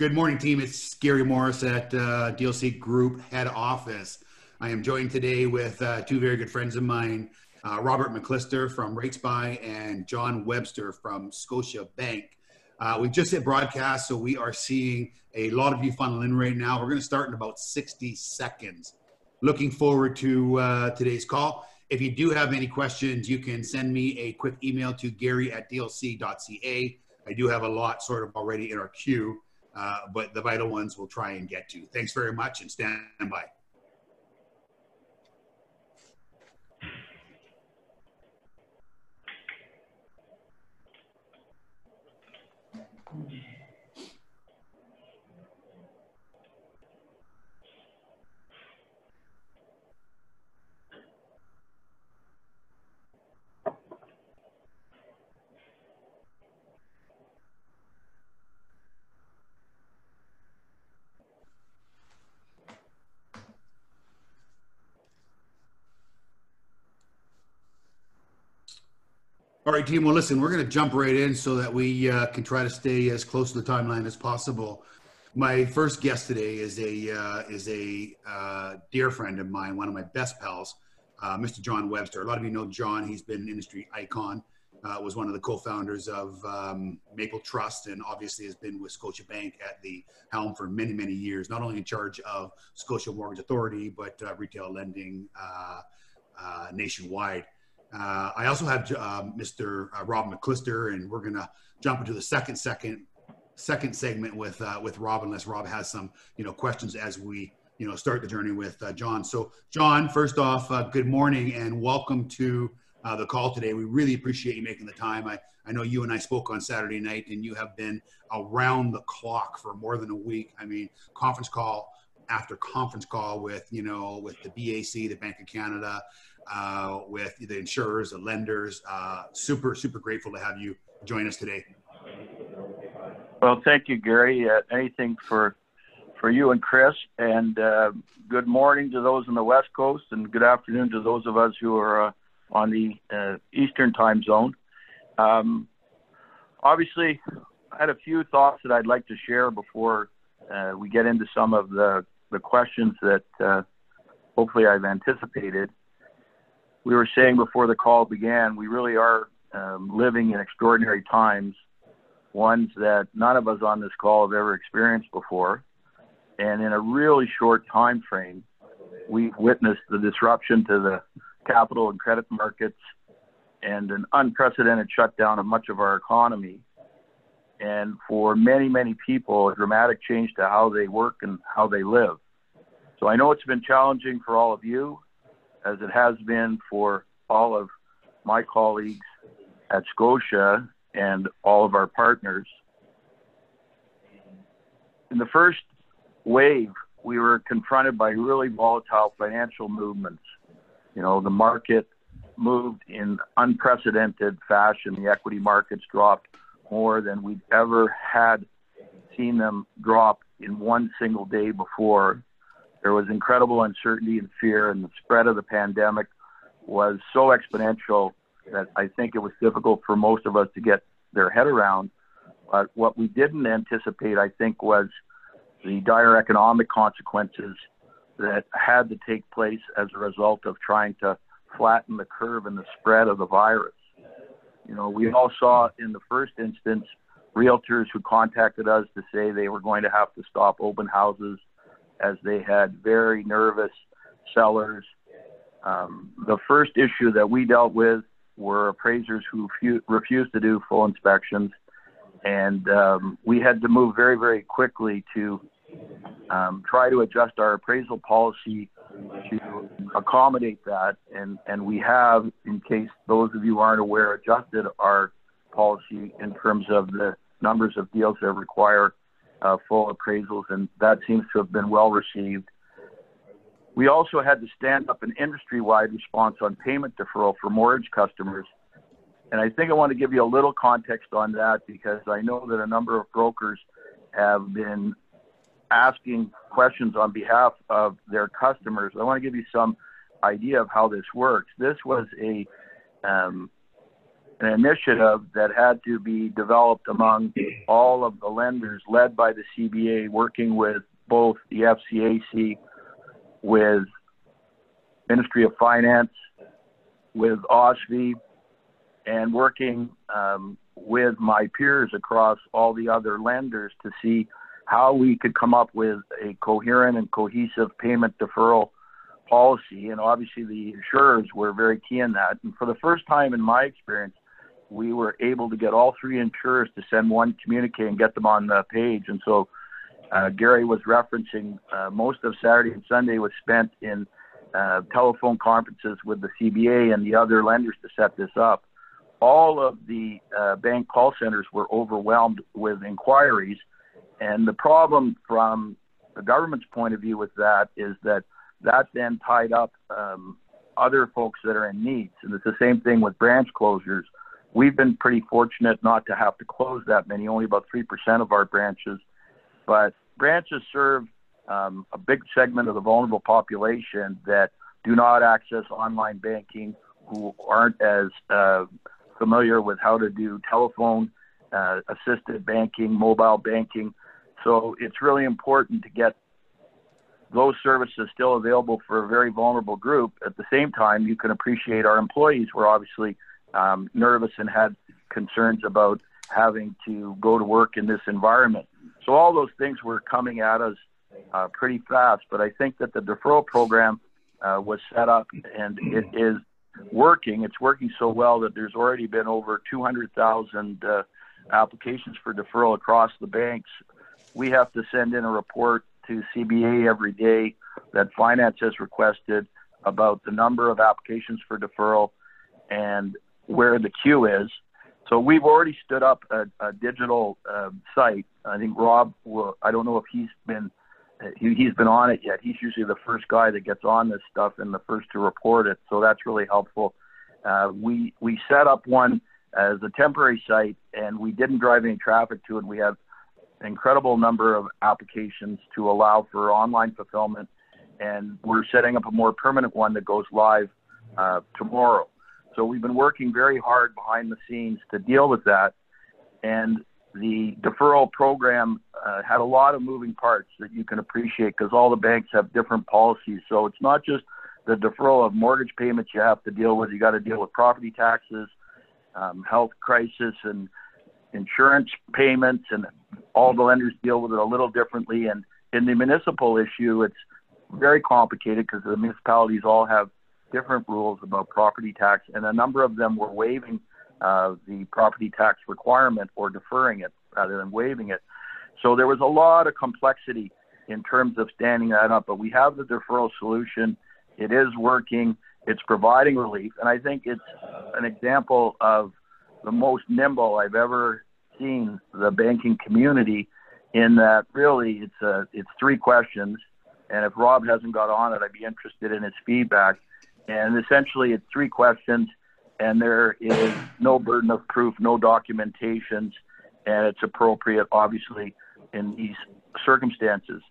Good morning, team. It's Gary Mauris at uh, DLC Group head office. I am joined today with uh, two very good friends of mine, uh, Robert McLister from RateSpy and John Webster from Scotia Bank. Uh, we've just hit broadcast, so we are seeing a lot of you funnel in right now. We're going to start in about 60 seconds. Looking forward to uh, today's call. If you do have any questions, you can send me a quick email to gary at dlc.ca. I do have a lot sort of already in our queue, uh, but the vital ones we'll try and get to. Thanks very much and stand by. All right, team. Well, listen, we're going to jump right in so that we uh, can try to stay as close to the timeline as possible. My first guest today is a uh, is a uh, dear friend of mine, one of my best pals, uh, Mr. John Webster. A lot of you know John. He's been an industry icon. Uh, was one of the co-founders of um, Maple Trust, and obviously has been with Scotia Bank at the helm for many, many years. Not only in charge of Scotia Mortgage Authority, but uh, retail lending nationwide. Uh, I also have uh, Mr. Uh, Rob McLister, and we're gonna jump into the second second second segment with uh, with Rob, unless Rob has some you know questions as we you know start the journey with uh, John. So, John, first off, uh, good morning and welcome to the call today. We really appreciate you making the time. I I know you and I spoke on Saturday night, and you have been around the clock for more than a week. I mean, conference call after conference call with you know with the BAC, the Bank of Canada, uh, with the insurers, the lenders. Uh, super, super grateful to have you join us today. Well, thank you, Gary. Uh, anything for for you and Chris, and uh, good morning to those on the West Coast, and good afternoon to those of us who are uh, on the uh, Eastern Time Zone. Um, obviously, I had a few thoughts that I'd like to share before we get into some of the the questions that hopefully I've anticipated we were saying before the call began, we really are um, living in extraordinary times, ones that none of us on this call have ever experienced before. And in a really short time frame, we've witnessed the disruption to the capital and credit markets and an unprecedented shutdown of much of our economy. And for many, many people, a dramatic change to how they work and how they live. So I know it's been challenging for all of you as it has been for all of my colleagues at Scotia and all of our partners. In the first wave, we were confronted by really volatile financial movements. You know, the market moved in unprecedented fashion. The equity markets dropped more than we'd ever had seen them drop in one single day before. There was incredible uncertainty and fear, and the spread of the pandemic was so exponential that I think it was difficult for most of us to get their head around. But what we didn't anticipate, I think, was the dire economic consequences that had to take place as a result of trying to flatten the curve and the spread of the virus. You know, we all saw in the first instance realtors who contacted us to say they were going to have to stop open houses as they had very nervous sellers. Um, the first issue that we dealt with were appraisers who fu- refused to do full inspections, and um, we had to move very, very quickly to um, try to adjust our appraisal policy to accommodate that. And, and we have, in case those of you aren't aware, adjusted our policy in terms of the numbers of deals that require uh, full appraisals, and that seems to have been well received. We also had to stand up an industry wide response on payment deferral for mortgage customers. And I think I want to give you a little context on that because I know that a number of brokers have been asking questions on behalf of their customers. I want to give you some idea of how this works. This was a um, an initiative that had to be developed among all of the lenders, led by the CBA, working with both the FCAC, with Ministry of Finance, with OSFI, and working um, with my peers across all the other lenders to see how we could come up with a coherent and cohesive payment deferral policy. And obviously, the insurers were very key in that. And for the first time in my experience, we were able to get all three insurers to send one communique and get them on the page. And so uh, Gary was referencing uh, most of Saturday and Sunday was spent in uh, telephone conferences with the CBA and the other lenders to set this up. All of the uh, bank call centers were overwhelmed with inquiries. And the problem from the government's point of view with that is that that then tied up um, other folks that are in needs. And it's the same thing with branch closures. We've been pretty fortunate not to have to close that many, only about 3% of our branches. But branches serve um, a big segment of the vulnerable population that do not access online banking, who aren't as uh, familiar with how to do telephone uh, assisted banking, mobile banking. So it's really important to get those services still available for a very vulnerable group. At the same time, you can appreciate our employees were obviously um, nervous and had concerns about having to go to work in this environment. So all those things were coming at us uh, pretty fast. But I think that the deferral program uh, was set up and it is working. It's working so well that there's already been over 200,000 uh, applications for deferral across the banks. We have to send in a report to CBA every day that finance has requested about the number of applications for deferral and where the queue is. So we've already stood up a, a digital uh, site. I think Rob will, I don't know if he's been he, he's been on it yet. He's usually the first guy that gets on this stuff and the first to report it. So that's really helpful. Uh, we we set up one as a temporary site, and we didn't drive any traffic to it. We have an incredible number of applications to allow for online fulfillment, and we're setting up a more permanent one that goes live uh, tomorrow. So we've been working very hard behind the scenes to deal with that, and the deferral program uh, had a lot of moving parts that you can appreciate because all the banks have different policies. So it's not just the deferral of mortgage payments you have to deal with. You got to deal with property taxes, um, health crisis, and insurance payments, and all the lenders deal with it a little differently. And in the municipal issue, it's very complicated because the municipalities all have different rules about property tax, and a number of them were waiving uh, the property tax requirement or deferring it rather than waiving it. So there was a lot of complexity in terms of standing that up, but we have the deferral solution. It is working. It's providing relief, and I think it's an example of the most nimble I've ever seen the banking community. In that, really, it's a, it's three questions, and if Rob hasn't got on it, I'd be interested in his feedback. And essentially, it's three questions and there is no burden of proof, no documentations, and it's appropriate, obviously, in these circumstances.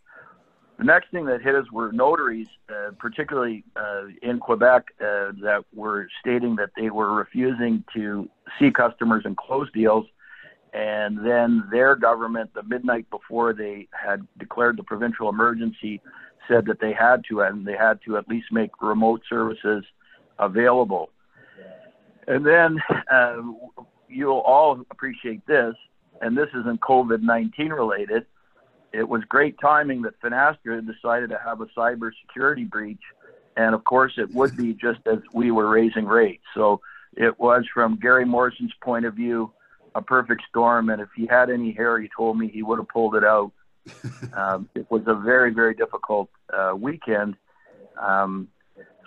The next thing that hit us were notaries, uh, particularly uh, in Quebec, uh, that were stating that they were refusing to see customers and close deals. And then their government, the midnight before they had declared the provincial emergency, said that they had to, and they had to at least make remote services available. And then uh, you'll all appreciate this, and this isn't COVID 19 related. It was great timing that Finastra decided to have a cybersecurity breach. And of course, it would be just as we were raising rates. So it was, from Gary Morrison's point of view, a perfect storm. And if he had any hair, he told me he would have pulled it out. um, it was a very, very difficult uh, weekend. Um,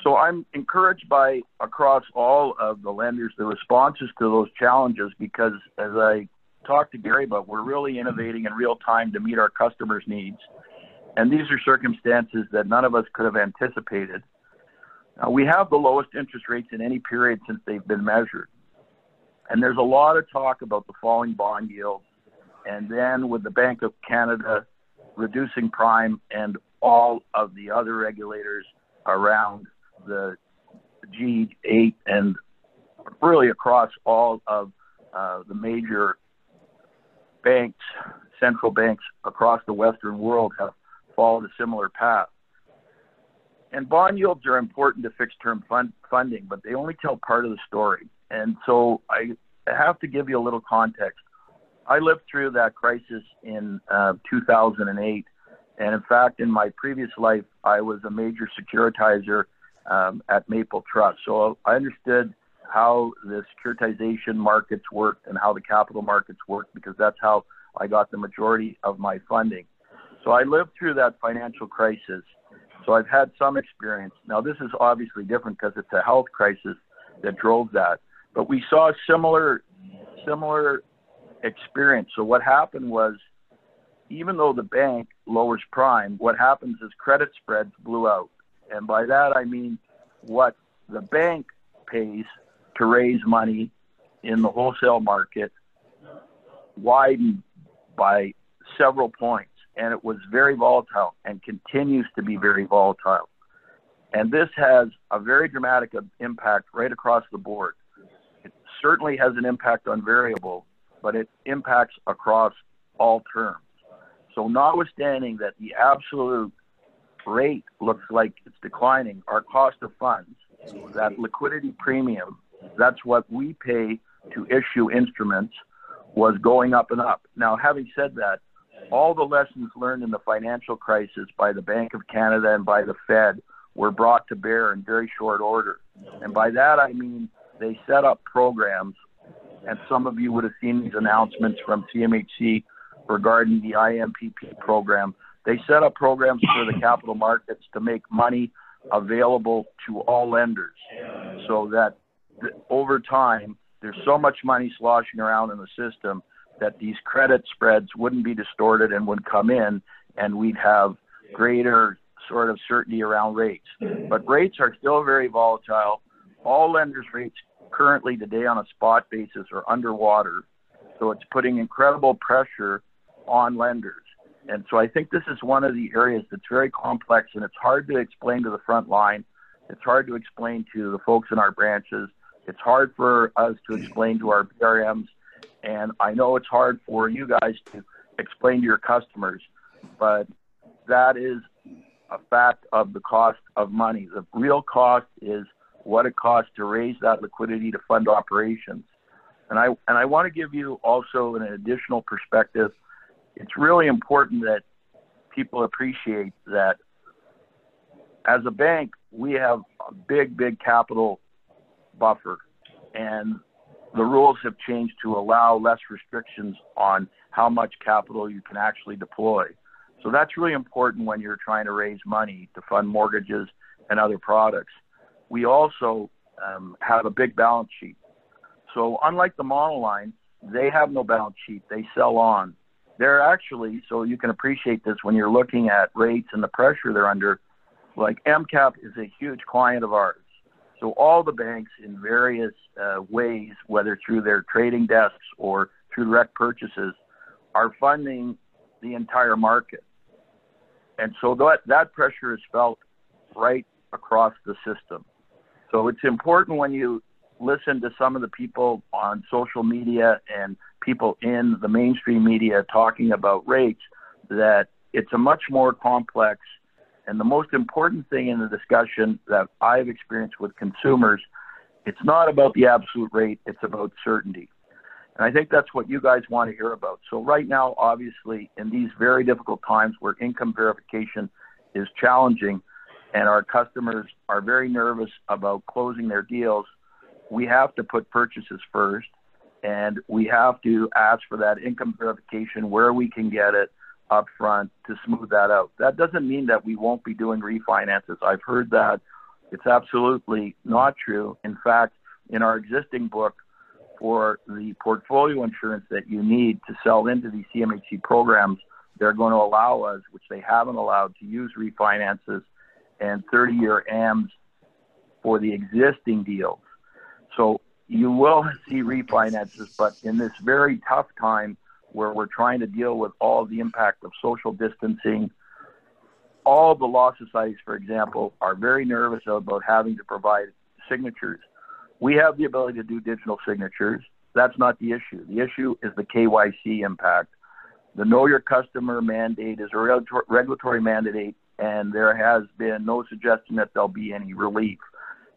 so I'm encouraged by across all of the lenders the responses to those challenges because as I talked to Gary about, we're really innovating in real time to meet our customers' needs. And these are circumstances that none of us could have anticipated. Now, we have the lowest interest rates in any period since they've been measured. And there's a lot of talk about the falling bond yields. And then with the Bank of Canada reducing prime and all of the other regulators around the G8 and really across all of uh, the major banks, central banks across the Western world have followed a similar path. And bond yields are important to fixed term fund, funding, but they only tell part of the story. And so I have to give you a little context. I lived through that crisis in uh, 2008. And in fact, in my previous life, I was a major securitizer um, at Maple Trust. So I understood how the securitization markets worked and how the capital markets worked because that's how I got the majority of my funding. So I lived through that financial crisis. So I've had some experience. Now, this is obviously different because it's a health crisis that drove that. But we saw similar, similar experience. So what happened was, even though the bank lowers prime, what happens is credit spreads blew out. And by that, I mean what the bank pays to raise money in the wholesale market widened by several points. And it was very volatile and continues to be very volatile. And this has a very dramatic impact right across the board. It certainly has an impact on variable, but it impacts across all terms. So, notwithstanding that the absolute rate looks like it's declining, our cost of funds, that liquidity premium, that's what we pay to issue instruments, was going up and up. Now, having said that, all the lessons learned in the financial crisis by the Bank of Canada and by the Fed were brought to bear in very short order. And by that, I mean they set up programs, and some of you would have seen these announcements from CMHC regarding the IMPP program. They set up programs for the capital markets to make money available to all lenders so that over time, there's so much money sloshing around in the system that these credit spreads wouldn't be distorted and would come in, and we'd have greater sort of certainty around rates. But rates are still very volatile. All lenders' rates currently today on a spot basis are underwater. So it's putting incredible pressure on lenders. And so I think this is one of the areas that's very complex and it's hard to explain to the front line. It's hard to explain to the folks in our branches. It's hard for us to explain to our PRMs. And I know it's hard for you guys to explain to your customers, but that is a fact of the cost of money. The real cost is what it costs to raise that liquidity to fund operations. And I and I want to give you also an additional perspective. It's really important that people appreciate that as a bank, we have a big, big capital buffer, and the rules have changed to allow less restrictions on how much capital you can actually deploy. So that's really important when you're trying to raise money to fund mortgages and other products. We also um, have a big balance sheet. So unlike the monoline, they have no balance sheet. They sell on. They're actually, so you can appreciate this when you're looking at rates and the pressure they're under, like MCAP is a huge client of ours. So all the banks in various uh, ways, whether through their trading desks or through direct purchases, are funding the entire market. And so that, that pressure is felt right across the system. So it's important when you listen to some of the people on social media and people in the mainstream media talking about rates that it's a much more complex and the most important thing in the discussion that I've experienced with consumers, it's not about the absolute rate, it's about certainty. And I think that's what you guys want to hear about. So, right now, obviously, in these very difficult times where income verification is challenging and our customers are very nervous about closing their deals, we have to put purchases first and we have to ask for that income verification where we can get it up front to smooth that out. That doesn't mean that we won't be doing refinances. I've heard that. It's absolutely not true. In fact, in our existing book, for the portfolio insurance that you need to sell into these CMHC programs, they're going to allow us, which they haven't allowed, to use refinances and 30 year AMs for the existing deals. So you will see refinances, but in this very tough time, where we're trying to deal with all the impact of social distancing. All the law societies, for example, are very nervous about having to provide signatures. we have the ability to do digital signatures. That's not the issue. The issue is the KYC impact. The Know Your Customer mandate is a regulatory mandate, and there has been no suggestion that there'll be any relief.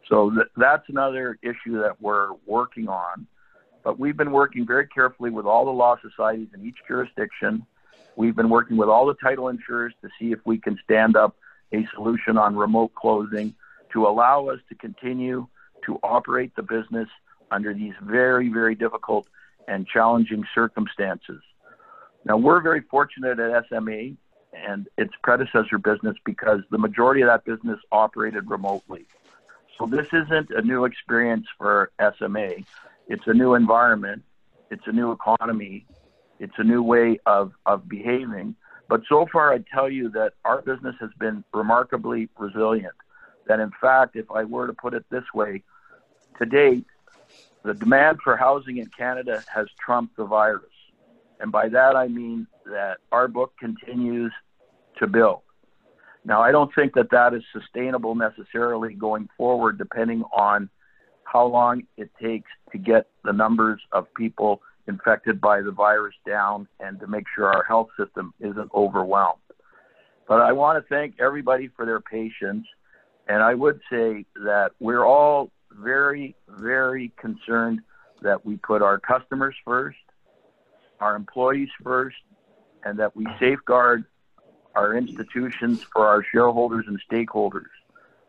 So th- that's another issue that we're working on. But we've been working very carefully with all the law societies in each jurisdiction. We've been working with all the title insurers to see if we can stand up a solution on remote closing to allow us to continue to operate the business under these very, very difficult and challenging circumstances. Now, we're very fortunate at SMA and its predecessor business because the majority of that business operated remotely. So this isn't a new experience for SMA. It's a new environment. It's a new economy. It's a new way of, of behaving. But so far, I tell you that our business has been remarkably resilient. That in fact, if I were to put it this way, to date, the demand for housing in Canada has trumped the virus. And by that, I mean that our book continues to build. Now, I don't think that that is sustainable necessarily going forward, depending on how long it takes to get the numbers of people infected by the virus down and to make sure our health system isn't overwhelmed. But I want to thank everybody for their patience. And I would say that we're all very, very concerned that we put our customers first, our employees first, and that we safeguard our institutions for our shareholders and stakeholders,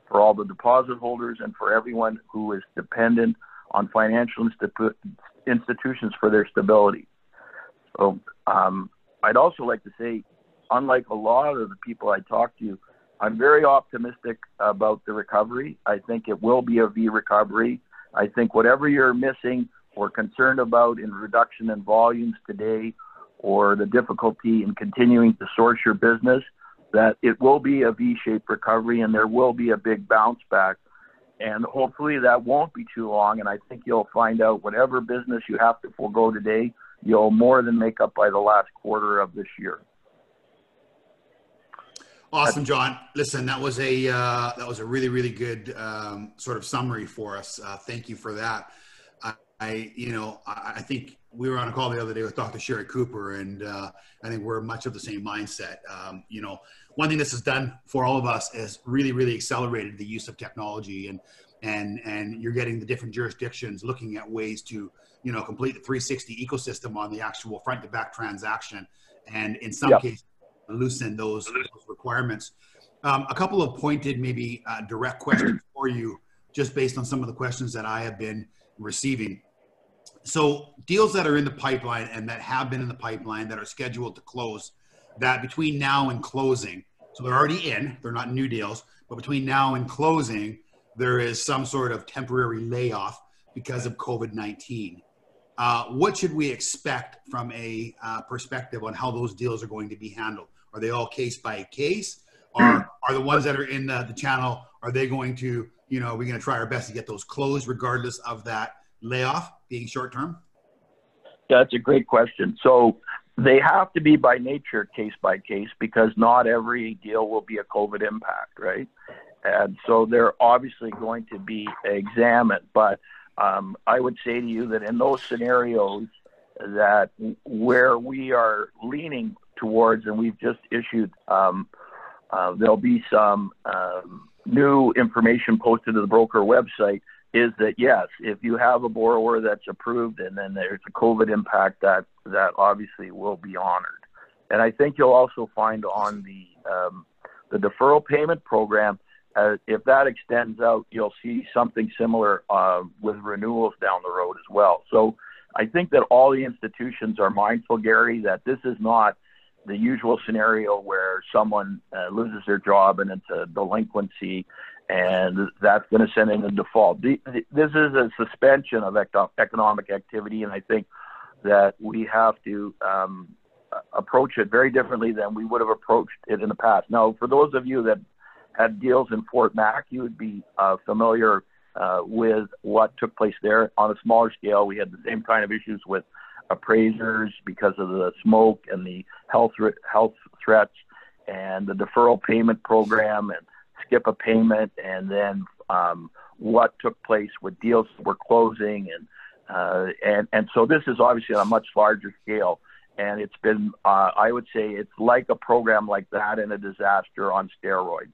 for all the deposit holders, and for everyone who is dependent on financial institu- institutions for their stability. So um, I'd also like to say, unlike a lot of the people I talk to, I'm very optimistic about the recovery. I think it will be a V recovery. I think whatever you're missing or concerned about in reduction in volumes today or the difficulty in continuing to source your business, that it will be a V-shaped recovery and there will be a big bounce back. And hopefully that won't be too long. And I think you'll find out whatever business you have to forego today, you'll more than make up by the last quarter of this year. Awesome, John. Listen, that was a uh, that was a really really good um, sort of summary for us. Uh, thank you for that. I, I you know I, I, think we were on a call the other day with Dr. Sherry Cooper, and uh, I think we're much of the same mindset. Um, you know, one thing this has done for all of us is really really accelerated the use of technology, and and and you're getting the different jurisdictions looking at ways to you know complete the 360 ecosystem on the actual front to back transaction, and in some yep. cases loosen those, those requirements. Um, a couple of pointed, maybe uh, direct questions for you, just based on some of the questions that I have been receiving. So, deals that are in the pipeline and that have been in the pipeline that are scheduled to close, that between now and closing, so they're already in, they're not new deals, but between now and closing, there is some sort of temporary layoff because of COVID 19. Uh, what should we expect from a uh, perspective on how those deals are going to be handled? Are they all case by case? Are are the ones that are in the, the channel? Are they going to you know are we're going to try our best to get those closed regardless of that layoff being short term? That's a great question. So they have to be by nature case by case because not every deal will be a COVID impact, right? And so they're obviously going to be examined. But um, I would say to you that in those scenarios, that where we are leaning towards, and we've just issued. Um, uh, there'll be some um, new information posted to the broker website. Is that yes? If you have a borrower that's approved, and then there's a COVID impact, that that obviously will be honored. And I think you'll also find on the um, the deferral payment program, uh, if that extends out, you'll see something similar uh, with renewals down the road as well. So I think that all the institutions are mindful, Gary, that this is not the usual scenario where someone uh, loses their job and it's a delinquency and that's going to send in a default. This is a suspension of economic activity, and I think that we have to um, approach it very differently than we would have approached it in the past. Now, for those of you that had deals in Fort Mac, you would be uh, familiar uh, with what took place there. On a smaller scale, we had the same kind of issues with appraisers because of the smoke and the health health threats and the deferral payment program and skip a payment and then um, what took place with deals that were closing, and uh, and and so this is obviously on a much larger scale. And it's been, uh, I would say, it's like a program like that in a disaster on steroids.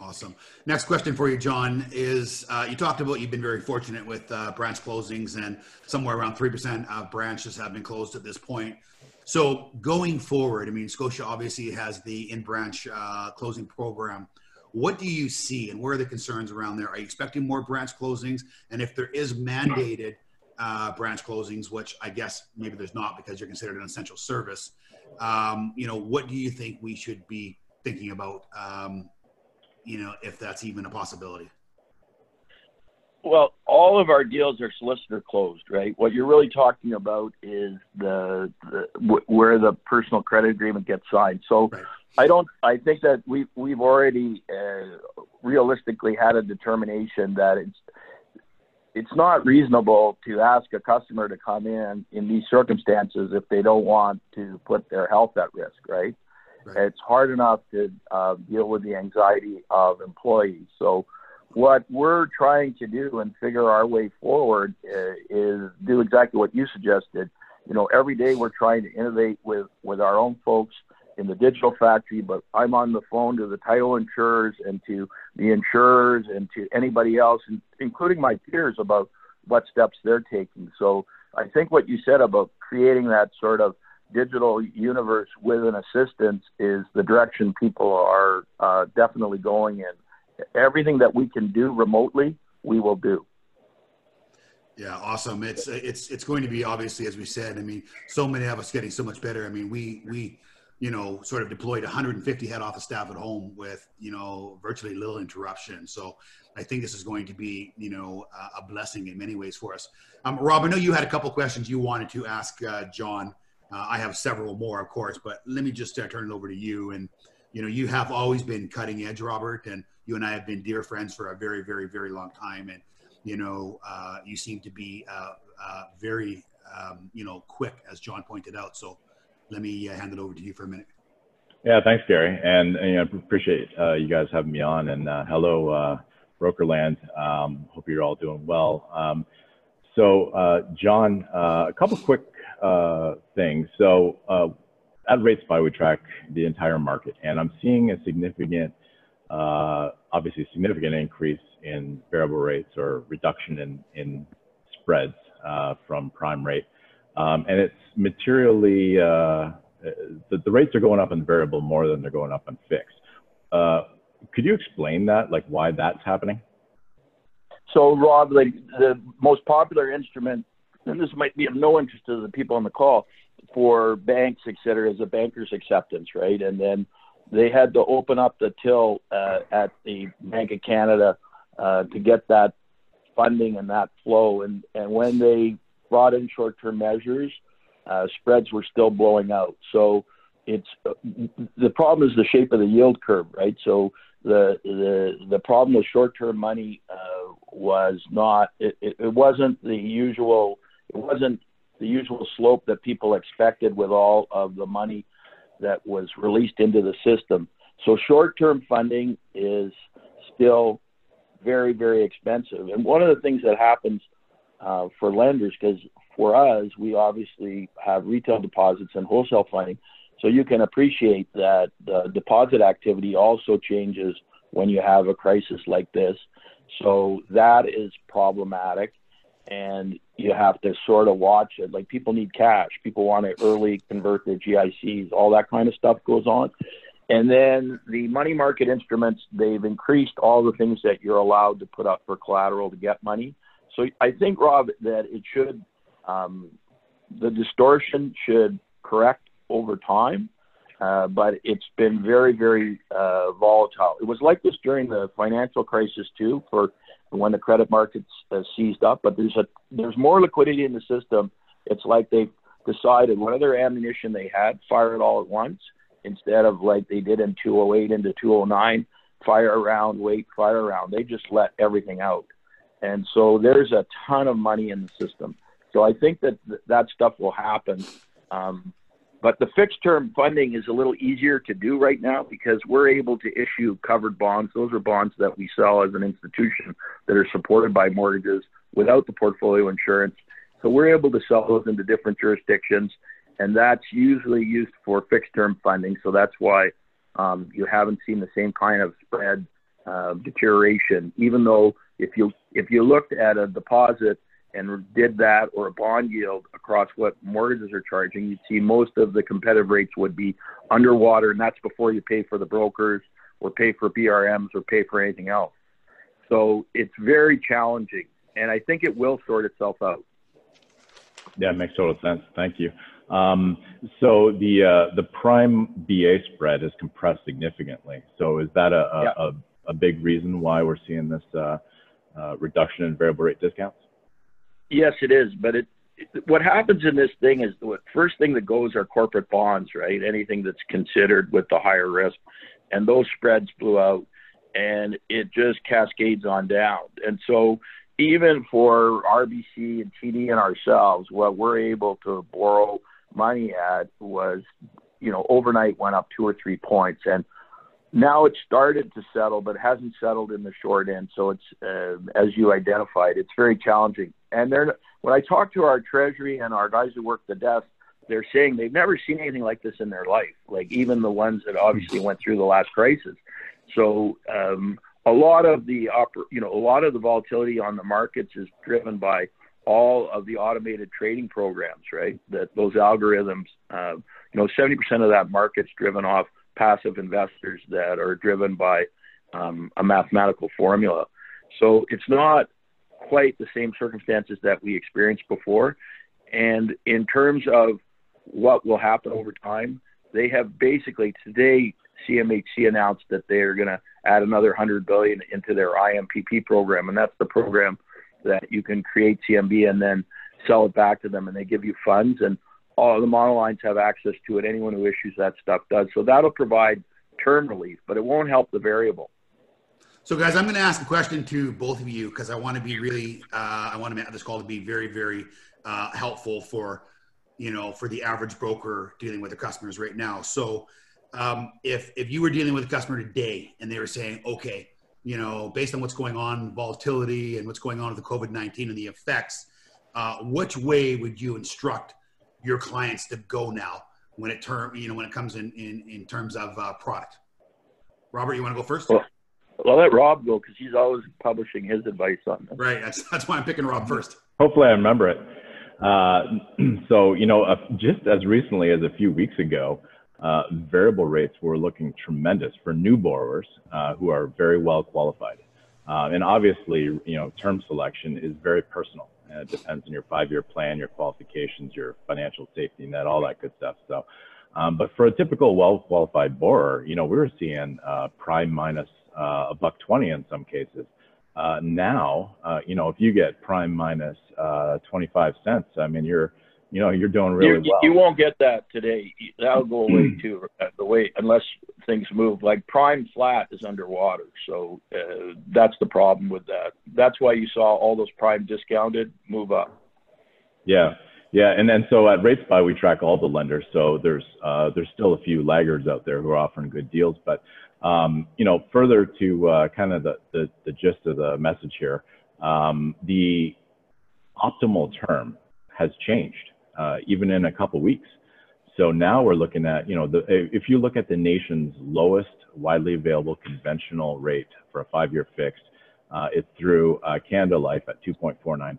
Awesome. Next question for you, John, is uh, you talked about you've been very fortunate with uh, branch closings, and somewhere around 3% of branches have been closed at this point. So going forward, I mean, Scotia obviously has the in branch uh, closing program. What do you see, and where are the concerns around there? Are you expecting more branch closings? And if there is mandated uh, branch closings, which I guess maybe there's not because you're considered an essential service, um, you know, what do you think we should be thinking about um, you know, if that's even a possibility. Well, all of our deals are solicitor closed, right? What you're really talking about is the, the w- where the personal credit agreement gets signed. So, right. I don't. I think that we we've already uh, realistically had a determination that it's it's not reasonable to ask a customer to come in in these circumstances if they don't want to put their health at risk, right? Right. It's hard enough to uh, deal with the anxiety of employees. So, what we're trying to do and figure our way forward uh, is do exactly what you suggested. You know, every day we're trying to innovate with with our own folks in the digital factory, but I'm on the phone to the title insurers and to the insurers and to anybody else, including my peers, about what steps they're taking. So I think what you said about creating that sort of digital universe with an assistance is the direction people are uh, definitely going in. Everything that we can do remotely, we will do. Yeah, awesome. It's it's it's going to be obviously, as we said. I mean, so many of us getting so much better. I mean, we we you know sort of deployed 150 head office staff at home with you know virtually little interruption. So I think this is going to be you know a blessing in many ways for us. Um, Rob, I know you had a couple questions you wanted to ask uh, John. Uh, I have several more, of course, but let me just uh, turn it over to you. And you know, you have always been cutting edge, Robert, and you and I have been dear friends for a very, very, very long time. And you know, uh, you seem to be uh, uh, very, um, you know, quick, as John pointed out. So let me uh, hand it over to you for a minute. Yeah, thanks, Gary, and, and you know, appreciate you guys having me on. And hello, Brokerland. Um, hope you're all doing well. Um, so, John, a couple quick uh, things. So uh, at RateSpy, we track the entire market, and I'm seeing a significant, uh, obviously significant increase in variable rates or reduction in, in spreads uh, from prime rate. Um, and it's materially, uh, the, the, rates are going up in variable more than they're going up on fixed. Uh, could you explain that, like why that's happening? So, Rob, like the most popular instrument and this might be of no interest to the people on the call, for banks, et cetera, as a banker's acceptance, right? And then they had to open up the till uh, at the Bank of Canada uh, to get that funding and that flow. And, and when they brought in short term measures, uh, spreads were still blowing out. So it's the problem is the shape of the yield curve, right? So the the the problem with short term money uh, was not it, it, wasn't the usual it wasn't the usual slope that people expected with all of the money that was released into the system. So short term funding is still very, very expensive. And one of the things that happens uh, for lenders, because for us, we obviously have retail deposits and wholesale funding. So you can appreciate that the deposit activity also changes when you have a crisis like this. So that is problematic and you have to sort of watch it. Like people need cash, people want to early convert their GICs, all that kind of stuff goes on. And then the money market instruments, they've increased all the things that you're allowed to put up for collateral to get money. So I think, Rob, that it should, um, the distortion should correct over time. Uh, but it's been very, very uh, volatile. It was like this during the financial crisis too, for when the credit markets uh, seized up. But there's a there's more liquidity in the system. It's like they've decided whatever ammunition they had, fire it all at once instead of like they did in 208 into 209, fire around, wait, fire around. They just let everything out, and so there's a ton of money in the system. So I think that th- that stuff will happen. Um, But the fixed term funding is a little easier to do right now because we're able to issue covered bonds. Those are bonds that we sell as an institution that are supported by mortgages without the portfolio insurance. So we're able to sell those into different jurisdictions, and that's usually used for fixed term funding. So that's why um, you haven't seen the same kind of spread uh, deterioration, even though if you if you looked at a deposit and did that or a bond yield across what mortgages are charging, you'd see most of the competitive rates would be underwater, and that's before you pay for the brokers or pay for BRMs or pay for anything else. So it's very challenging, and I think it will sort itself out. Yeah, it makes total sense. Thank you. Um, so the uh, the prime BA spread has compressed significantly. So is that a, a, yeah. a, a big reason why we're seeing this uh, uh, reduction in variable rate discounts? Yes, it is. But it, it, what happens in this thing is the first thing that goes are corporate bonds, right? Anything that's considered with the higher risk, and those spreads blew out, and it just cascades on down. And so even for RBC and TD and ourselves, what we're able to borrow money at was, you know, overnight went up two or three points, and now it's started to settle, but hasn't settled in the short end. So it's, uh, as you identified, it's very challenging. And they're, when I talk to our treasury and our guys who work the desk, they're saying they've never seen anything like this in their life. Like even the ones that obviously went through the last crisis. So um, a lot of the oper- you know a lot of the volatility on the markets is driven by all of the automated trading programs, right? That those algorithms, uh, you know, 70% of that market's driven off passive investors that are driven by um, a mathematical formula. So it's not quite the same circumstances that we experienced before. And in terms of what will happen over time, they have basically today CMHC announced that they are going to add another 100 billion into their IMPP program, and that's the program that you can create CMB and then sell it back to them, and they give you funds, and all the monolines have access to it. Anyone who issues that stuff does. So that'll provide term relief, but it won't help the variable. So, guys, I'm going to ask a question to both of you because I want to be really, uh, I want to make this call to be very, very uh, helpful for, you know, for the average broker dealing with their customers right now. So, um, if if you were dealing with a customer today and they were saying, okay, you know, based on what's going on, volatility and what's going on with the COVID nineteen and the effects, uh, which way would you instruct your clients to go now when it term, you know, when it comes in in, in terms of uh, product? Robert, you want to go first? Well, well, let Rob go because he's always publishing his advice on this. Right. That's that's why I'm picking Rob first. Hopefully, I remember it. Uh, so, you know, uh, just as recently as a few weeks ago, uh, variable rates were looking tremendous for new borrowers uh, who are very well qualified. Uh, and obviously, you know, term selection is very personal. And it depends on your five-year plan, your qualifications, your financial safety net, all that good stuff. So, um, but for a typical well-qualified borrower, you know, we were seeing uh, prime minus uh, a buck twenty in some cases. Uh, now, you know, if you get prime minus 25 cents, I mean, you're you know you're doing really you, well. You won't get that today. That'll go away too. Uh, the way unless things move. Like prime flat is underwater, so uh, that's the problem with that. That's why you saw all those prime discounted move up. Yeah, yeah, and then so at RateSpy we track all the lenders. So there's uh, there's still a few laggards out there who are offering good deals, but um, you know further to uh, kind of the, the the gist of the message here, um, the optimal term has changed uh, even in a couple weeks. So now we're looking at, you know, the, if you look at the nation's lowest widely available conventional rate for a five-year fixed, uh, it's through uh, Canada Life at 2.49%.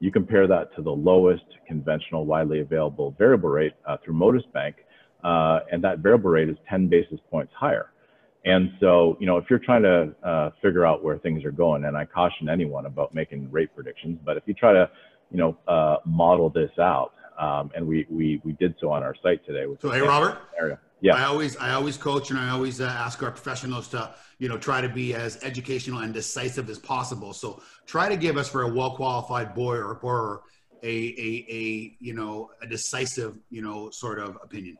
You compare that to the lowest conventional widely available variable rate uh, through Motus Bank, uh, and that variable rate is 10 basis points higher. And so, you know, if you're trying to uh, figure out where things are going, and I caution anyone about making rate predictions, but if you try to you know, uh, model this out. Um, and we, we, we did so on our site today. So, hey, Robert. Area. Yeah. I always, I always coach and I always uh, ask our professionals to, you know, try to be as educational and decisive as possible. So try to give us for a well-qualified boy or borrower a, a, a, you know, a decisive, you know, sort of opinion.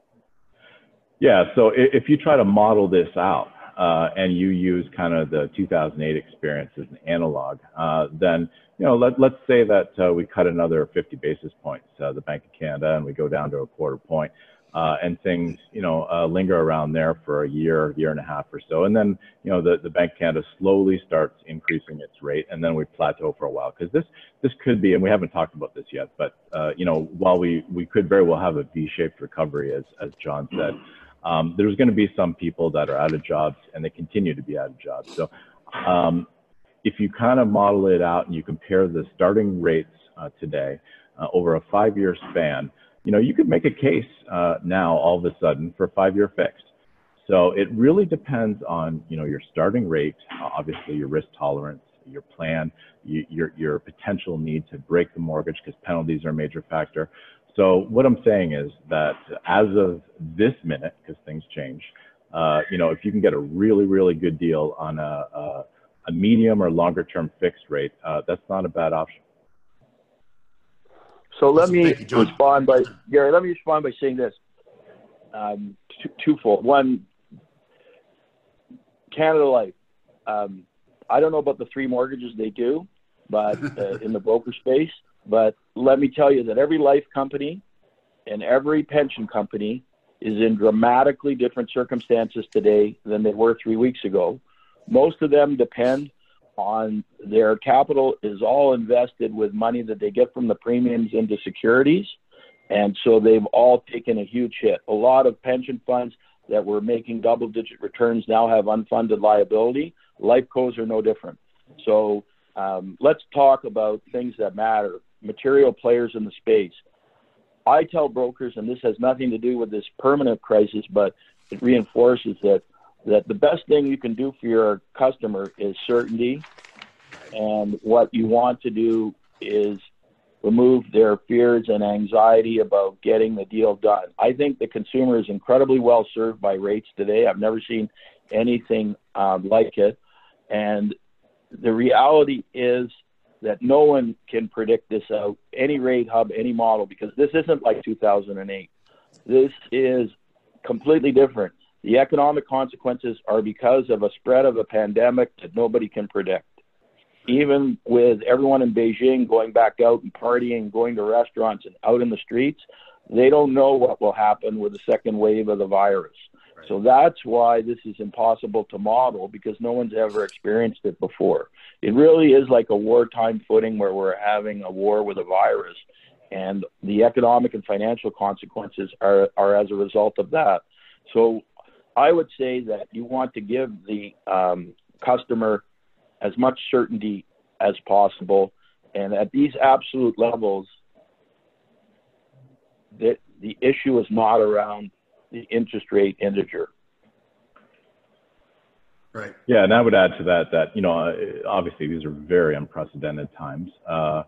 Yeah. So if you try to model this out, uh, and you use kind of the 2008 experience as an analog, uh, then you know let, let's say that uh, we cut another 50 basis points, uh, the Bank of Canada, and we go down to a quarter point. uh, and things, you know, uh, linger around there for a year, year and a half or so. And then, you know, the, the Bank of Canada slowly starts increasing its rate and then we plateau for a while. Because this, this could be, and we haven't talked about this yet, but, uh, you know, while we, we could very well have a V-shaped recovery, as, as John said, um, there's going to be some people that are out of jobs and they continue to be out of jobs. So um, if you kind of model it out and you compare the starting rates uh, today uh, over a five-year span, you know, you could make a case uh, now all of a sudden for five-year fixed. So it really depends on, you know, your starting rate, obviously your risk tolerance, your plan, your, your potential need to break the mortgage because penalties are a major factor. So what I'm saying is that as of this minute, because things change, uh, you know, if you can get a really, really good deal on a, a, a medium or longer term fixed rate, uh, that's not a bad option. So let me you, respond by Gary. Let me respond by saying this: um, twofold. One, Canada Life. Um, I don't know about the three mortgages they do, but uh, in the broker space. But let me tell you that every life company and every pension company is in dramatically different circumstances today than they were three weeks ago. Most of them depend on their capital is all invested with money that they get from the premiums into securities. And so they've all taken a huge hit. A lot of pension funds that were making double digit returns now have unfunded liability. Life co's are no different. So um, let's talk about things that matter material players in the space. I tell brokers, and this has nothing to do with this permanent crisis, but it reinforces that that the best thing you can do for your customer is certainty, and what you want to do is remove their fears and anxiety about getting the deal done. I think the consumer is incredibly well served by rates today. I've never seen anything um, like it, and the reality is that no one can predict this out, any rate hub, any model, because this isn't like 2008. This is completely different. The economic consequences are because of a spread of a pandemic that nobody can predict. Even with everyone in Beijing going back out and partying, going to restaurants and out in the streets, they don't know what will happen with the second wave of the virus. So that's why this is impossible to model because no one's ever experienced it before. It really is like a wartime footing where we're having a war with a virus, and the economic and financial consequences are, are as a result of that. So I would say that you want to give the um, customer as much certainty as possible. And at these absolute levels, the, the issue is not around the interest rate integer. Right. Yeah, and I would add to that that you know obviously these are very unprecedented times, uh,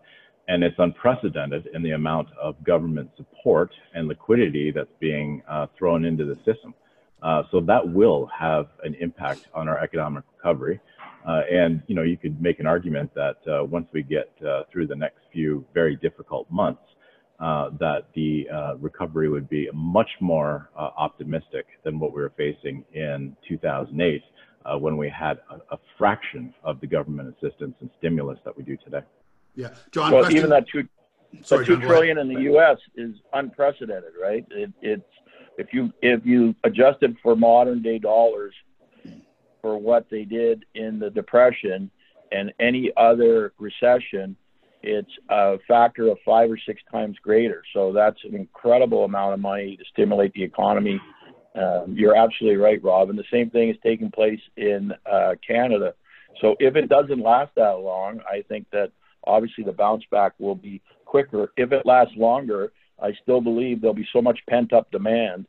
and it's unprecedented in the amount of government support and liquidity that's being uh, thrown into the system. Uh, so that will have an impact on our economic recovery. Uh, and you know you could make an argument that uh, once we get uh, through the next few very difficult months, uh, that the uh, recovery would be much more uh, optimistic than what we were facing in 2008 uh, when we had a, a, fraction of the government assistance and stimulus that we do today. Yeah, John. Well, question. even that two, Sorry, two John, trillion in the U.S. is unprecedented, right? It, it's if you if you adjusted for modern day dollars for what they did in the depression and any other recession, it's a factor of five or six times greater. So that's an incredible amount of money to stimulate the economy. Um, you're absolutely right, Rob. And the same thing is taking place in uh, Canada. So if it doesn't last that long, I think that obviously the bounce back will be quicker. If it lasts longer, I still believe there'll be so much pent up demand,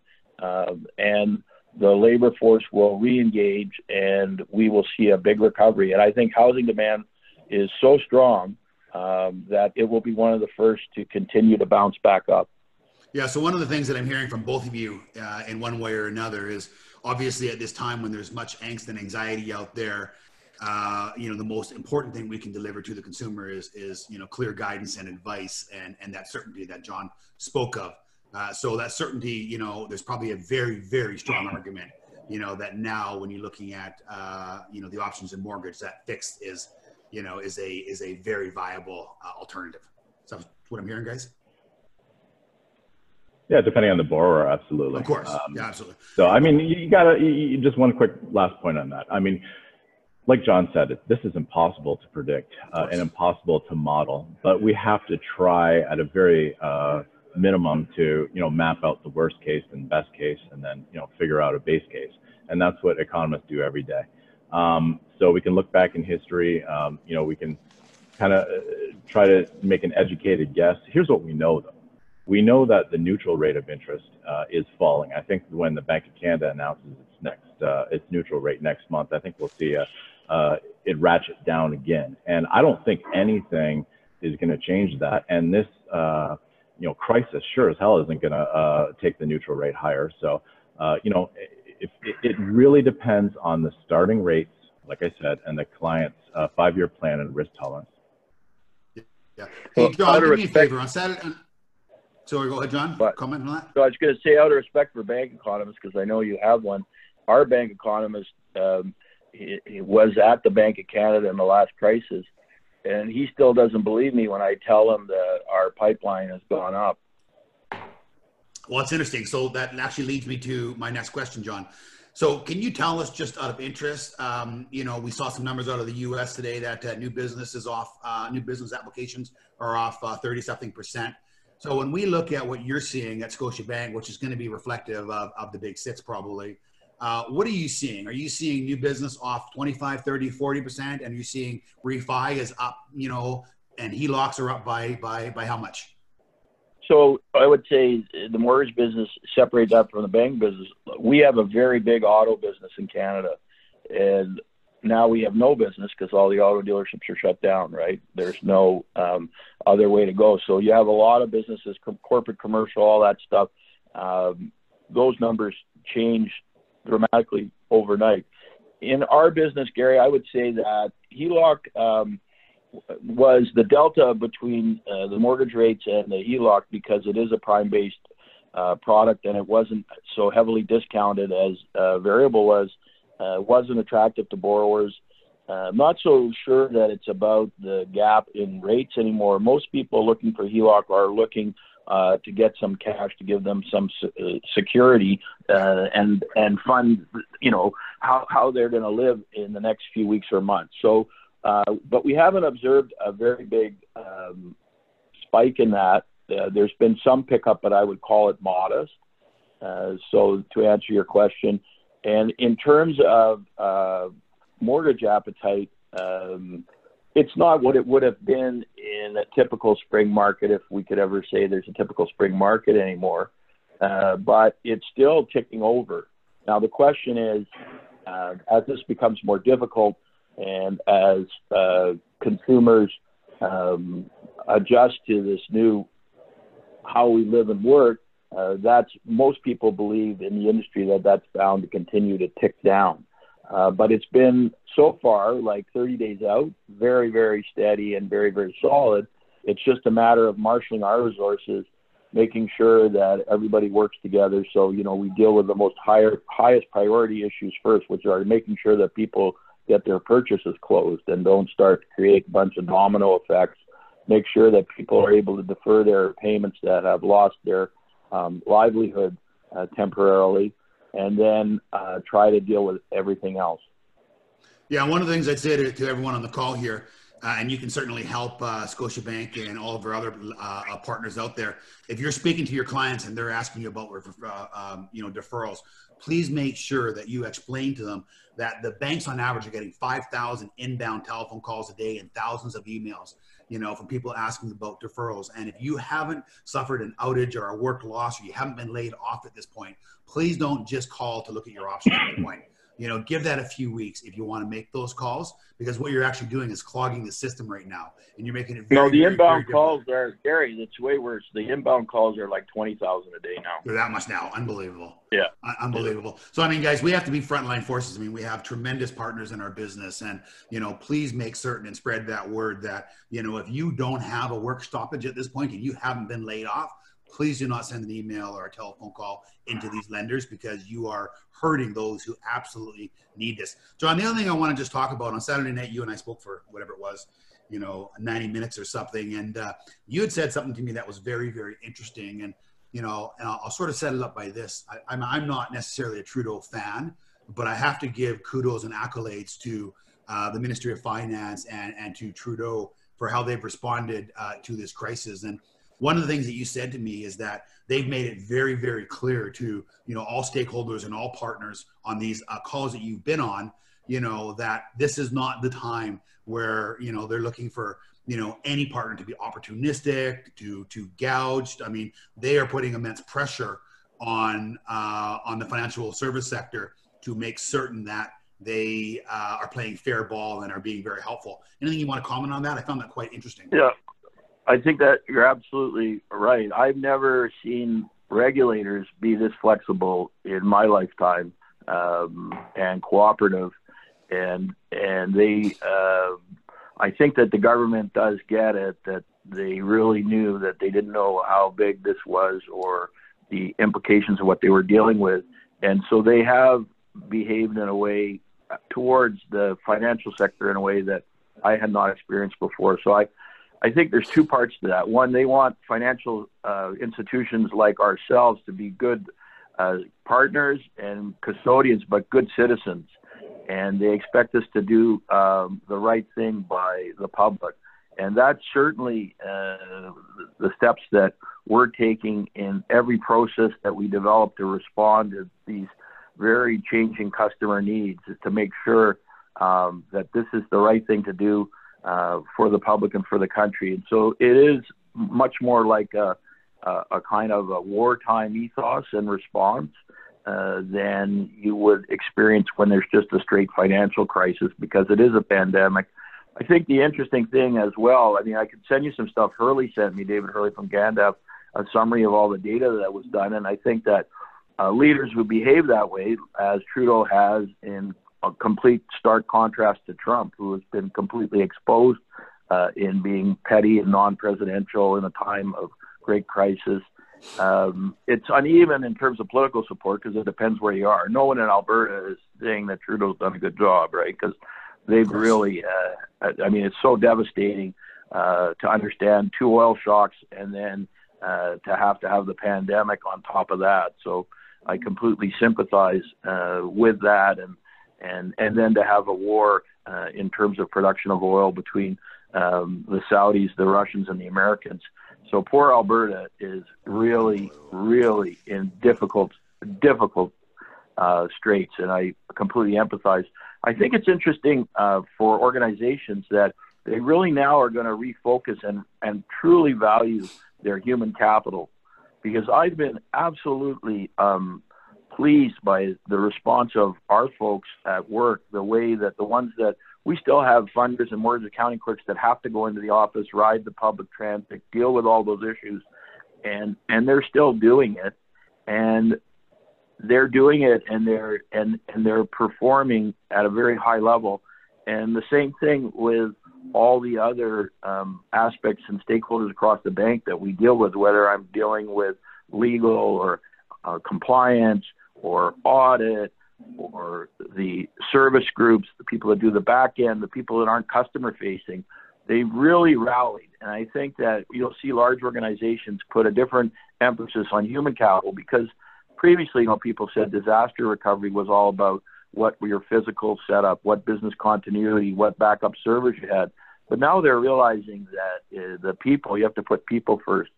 and the labor force will reengage, and we will see a big recovery. And I think housing demand is so strong um, that it will be one of the first to continue to bounce back up. Yeah. So one of the things that I'm hearing from both of you, uh, in one way or another, is obviously at this time when there's much angst and anxiety out there, uh, you know, the most important thing we can deliver to the consumer is is you know clear guidance and advice and and that certainty that John spoke of. Uh, so that certainty, you know, there's probably a very very strong argument, you know, that now when you're looking at uh, you know the options in mortgage, that fixed is you know, is a is a very viable uh, alternative. So what I'm hearing, guys. Yeah, depending on the borrower, absolutely. Of course. Um, yeah, absolutely. So, I mean, you, you gotta, you, you, just one quick last point on that. I mean, like John said, this is impossible to predict uh, and impossible to model, but we have to try at a very uh, minimum to, you know, map out the worst case and best case and then, you know, figure out a base case. And that's what economists do every day. Um, so we can look back in history, um, you know, we can kind of uh, try to make an educated guess. Here's what we know though. We know that the neutral rate of interest uh, is falling. I think when the Bank of Canada announces its next uh, its neutral rate next month, I think we'll see a, uh, it ratchet down again. And I don't think anything is going to change that. And this uh, you know crisis sure as hell isn't going to uh, take the neutral rate higher. So you know if, it really depends on the starting rates, like I said, and the client's five-year plan and risk tolerance. Yeah. Hey, John, do me a favor on Saturday. Sorry, go ahead, John. But, Comment on that. So I was going to say, out of respect for bank economists, because I know you have one, our bank economist um, he, he was at the Bank of Canada in the last crisis, and he still doesn't believe me when I tell him that our pipeline has gone up. Well, it's interesting. So that actually leads me to my next question, John. So, can you tell us just out of interest? Um, you know, we saw some numbers out of the U.S. today that uh, new business is off. Uh, new business applications are off thirty uh, something percent. So, when we look at what you're seeing at Scotiabank, which is going to be reflective of, of the big six, probably, uh, what are you seeing? Are you seeing new business off 25, 30, 40 percent, and you're seeing refi is up? You know, and HELOCs are up by by by how much? So I would say the mortgage business separate that from the bank business. We have a very big auto business in Canada, and now we have no business because all the auto dealerships are shut down. Right? There's no um, other way to go. So you have a lot of businesses, corporate, commercial, all that stuff. Um, those numbers change dramatically overnight. In our business, Gary, I would say that HELOC. Um, was the delta between uh, the mortgage rates and the HELOC because it is a prime based uh, product and it wasn't so heavily discounted as uh, variable was, uh, wasn't attractive to borrowers. Uh, not so sure that it's about the gap in rates anymore. Most people looking for HELOC are looking uh, to get some cash to give them some security and and fund, you know, how how they're going to live in the next few weeks or months. So uh, but we haven't observed a very big um, spike in that. Uh, there's been some pickup, but I would call it modest. Uh, so to answer your question, and in terms of uh, mortgage appetite, um, it's not what it would have been in a typical spring market, if we could ever say there's a typical spring market anymore. Uh, but it's still ticking over. Now the question is, uh, as this becomes more difficult, and as uh, consumers um, adjust to this new how we live and work, uh, that's most people believe in the industry that that's bound to continue to tick down. Uh, but it's been so far like 30 days out, very, very steady and very, very solid. It's just a matter of marshaling our resources, making sure that everybody works together. So, you know, we deal with the most higher, highest priority issues first, which are making sure that people get their purchases closed and don't start to create a bunch of domino effects. Make sure that people are able to defer their payments that have lost their um, livelihood uh, temporarily, and then uh, try to deal with everything else. Yeah, one of the things I'd say to, to everyone on the call here, uh, and you can certainly help uh, Scotiabank and all of our other uh, uh, partners out there. If you're speaking to your clients and they're asking you about, uh, um, you know, deferrals, please make sure that you explain to them that the banks on average are getting 5,000 inbound telephone calls a day and thousands of emails, you know, from people asking about deferrals. And if you haven't suffered an outage or a work loss or you haven't been laid off at this point, please don't just call to look at your options at this point you know give that a few weeks if you want to make those calls because what you're actually doing is clogging the system right now and you're making it very, no the very, inbound very calls are gary it's way worse. The inbound calls are like 20000 a day now. They're that much now. Unbelievable. Yeah. Unbelievable. So i mean guys we have to be frontline forces. I mean we have tremendous partners in our business and you know please make certain and spread that word that you know if you don't have a work stoppage at this point and you haven't been laid off please do not send an email or a telephone call into these lenders because you are hurting those who absolutely need this. John, the other thing I want to just talk about on Saturday night, you and I spoke for whatever it was, you know, 90 minutes or something. And uh, you had said something to me that was very, very interesting. And you know, and I'll, I'll sort of set it up by this. I, I'm, I'm not necessarily a Trudeau fan, but I have to give kudos and accolades to uh, the Ministry of Finance and, and to Trudeau for how they've responded uh, to this crisis. And one of the things that you said to me is that they've made it very, very clear to you know all stakeholders and all partners on these uh, calls that you've been on, you know that this is not the time where you know they're looking for you know any partner to be opportunistic to to gouged i mean they are putting immense pressure on uh, on the financial service sector to make certain that they uh, are playing fair ball and are being very helpful. Anything you want to comment on that? I found that quite interesting. Yeah i think that you're absolutely right i've never seen regulators be this flexible in my lifetime um, and cooperative and and they uh, I think that the government does get it that they really knew that they didn't know how big this was or the implications of what they were dealing with. And so they have behaved in a way towards the financial sector in a way that I had not experienced before. So I, I think there's two parts to that. One, they want financial uh, institutions like ourselves to be good uh, partners and custodians, but good citizens and they expect us to do um, the right thing by the public. And that's certainly uh, the steps that we're taking in every process that we develop to respond to these very changing customer needs is to make sure um, that this is the right thing to do uh, for the public and for the country. And so it is much more like a, a, a kind of a wartime ethos and response uh, than you would experience when there's just a straight financial crisis because it is a pandemic. I think the interesting thing as well, I mean, I could send you some stuff Herle sent me, David Herle from Gandalf, a summary of all the data that was done. And I think that uh, leaders who behave that way, as Trudeau has in a complete stark contrast to Trump, who has been completely exposed uh, in being petty and non presidential in a time of great crisis. Um, it's uneven in terms of political support because it depends where you are. No one in Alberta is saying that Trudeau's done a good job, right? Because they've really, uh, I mean, it's so devastating uh, to understand two oil shocks and then uh, to have to have the pandemic on top of that. So I completely sympathize uh, with that, and and and then to have a war uh, in terms of production of oil between um, the Saudis, the Russians, and the Americans. So poor Alberta is really, really in difficult, difficult uh, straits, and I completely empathize. I think it's interesting uh, for organizations that they really now are going to refocus and, and truly value their human capital, because I've been absolutely um, pleased by the response of our folks at work, the way that the ones that we still have funders and mortgage accounting clerks that have to go into the office, ride the public transit, deal with all those issues, and and they're still doing it, and they're doing it, and they're and and they're performing at a very high level, and the same thing with all the other um, aspects and stakeholders across the bank that we deal with, whether I'm dealing with legal or uh, compliance or audit or the service groups, the people that do the back end, the people that aren't customer facing, they really rallied. And I think that you'll see large organizations put a different emphasis on human capital because previously, you know, people said disaster recovery was all about what your physical setup, what business continuity, what backup servers you had. But now they're realizing that uh, the people, you have to put people first.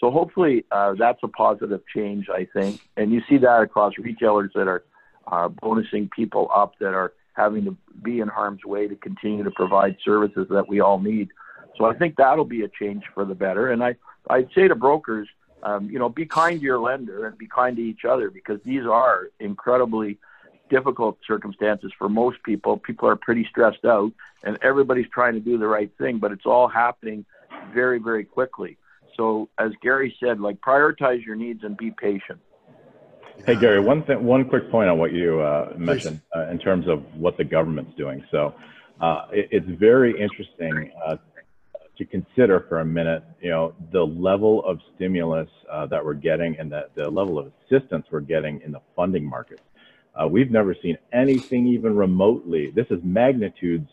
So hopefully uh, that's a positive change, I think. And you see that across retailers that are uh, bonusing people up that are having to be in harm's way to continue to provide services that we all need. So I think that'll be a change for the better. And I, I'd say to brokers, um, you know, be kind to your lender and be kind to each other because these are incredibly difficult circumstances for most people. People are pretty stressed out and everybody's trying to do the right thing, but it's all happening very, very quickly. So as Gary said, like prioritize your needs and be patient. Hey Gary, one thing, one quick point on what you uh, mentioned uh, in terms of what the government's doing. So uh, it, it's very interesting uh, to consider for a minute, you know, the level of stimulus uh, that we're getting and the, the level of assistance we're getting in the funding markets. Uh, we've never seen anything even remotely. This is magnitudes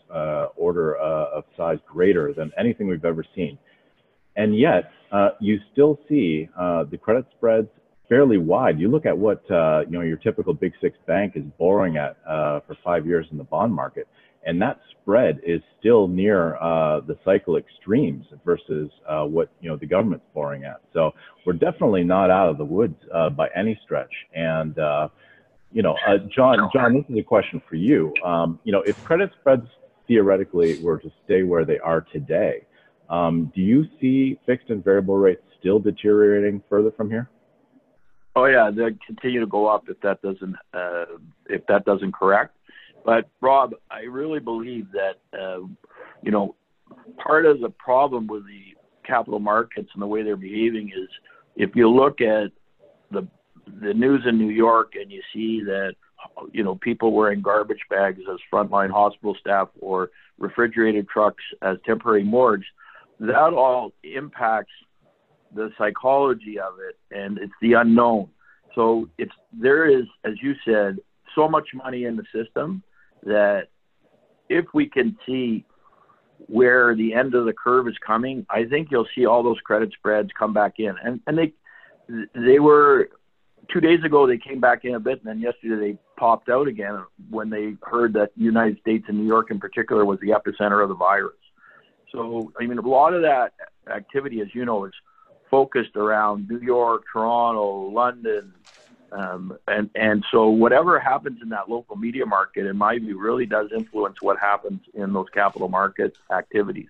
order of size greater than anything we've ever seen and yet uh, you still see uh, the credit spreads fairly wide. You look at what uh, you know your typical Big Six bank is borrowing at uh, for five years in the bond market, and that spread is still near uh, the cycle extremes versus uh, what you know the government's borrowing at. So we're definitely not out of the woods uh, by any stretch. And uh, you know, John, John, this is a question for you. Um, you know, if credit spreads theoretically were to stay where they are today, do you see fixed and variable rates still deteriorating further from here? Oh yeah, they continue to go up if that doesn't uh, if that doesn't correct. But Rob, I really believe that uh, you know part of the problem with the capital markets and the way they're behaving is if you look at the the news in New York and you see that you know people wearing garbage bags as frontline hospital staff or refrigerated trucks as temporary morgues, that all impacts the psychology of it, and it's the unknown. So it's there is, as you said, so much money in the system that if we can see where the end of the curve is coming, I think you'll see all those credit spreads come back in. And and they they were two days ago they came back in a bit, and then yesterday they popped out again when they heard that the United States and New York in particular was the epicenter of the virus. So I mean, a lot of that activity, as you know, is focused around New York, Toronto, London, um, and and so whatever happens in that local media market, in my view, really does influence what happens in those capital market activities.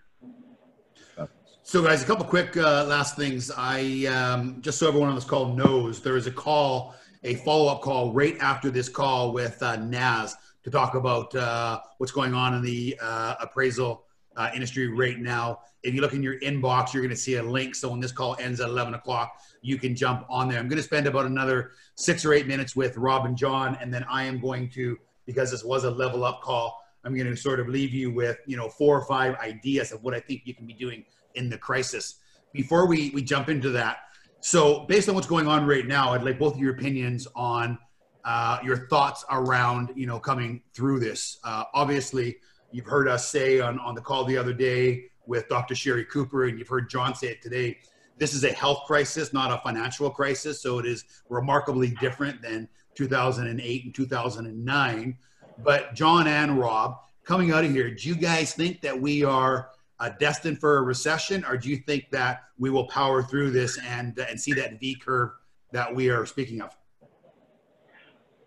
So, guys, a couple quick uh, last things. I um, just so everyone on this call knows there is a call, a follow-up call right after this call with uh, Naz to talk about uh, what's going on in the uh, appraisal uh, industry right now. If you look in your inbox, you're going to see a link. So when this call ends at 11 o'clock, you can jump on there. I'm going to spend about another six or eight minutes with Rob and John, and then I am going to, because this was a level up call, I'm going to sort of leave you with, you know, four or five ideas of what I think you can be doing in the crisis. Before we, we jump into that, so based on what's going on right now, I'd like both of your opinions on uh, your thoughts around, you know, coming through this. Uh, obviously, You've heard us say on, on the call the other day with Dr. Sherry Cooper, and you've heard John say it today. This is a health crisis, not a financial crisis. So it is remarkably different than 2008 and 2009. But John and Rob, coming out of here, do you guys think that we are uh, destined for a recession, or do you think that we will power through this and, uh, and see that V curve that we are speaking of?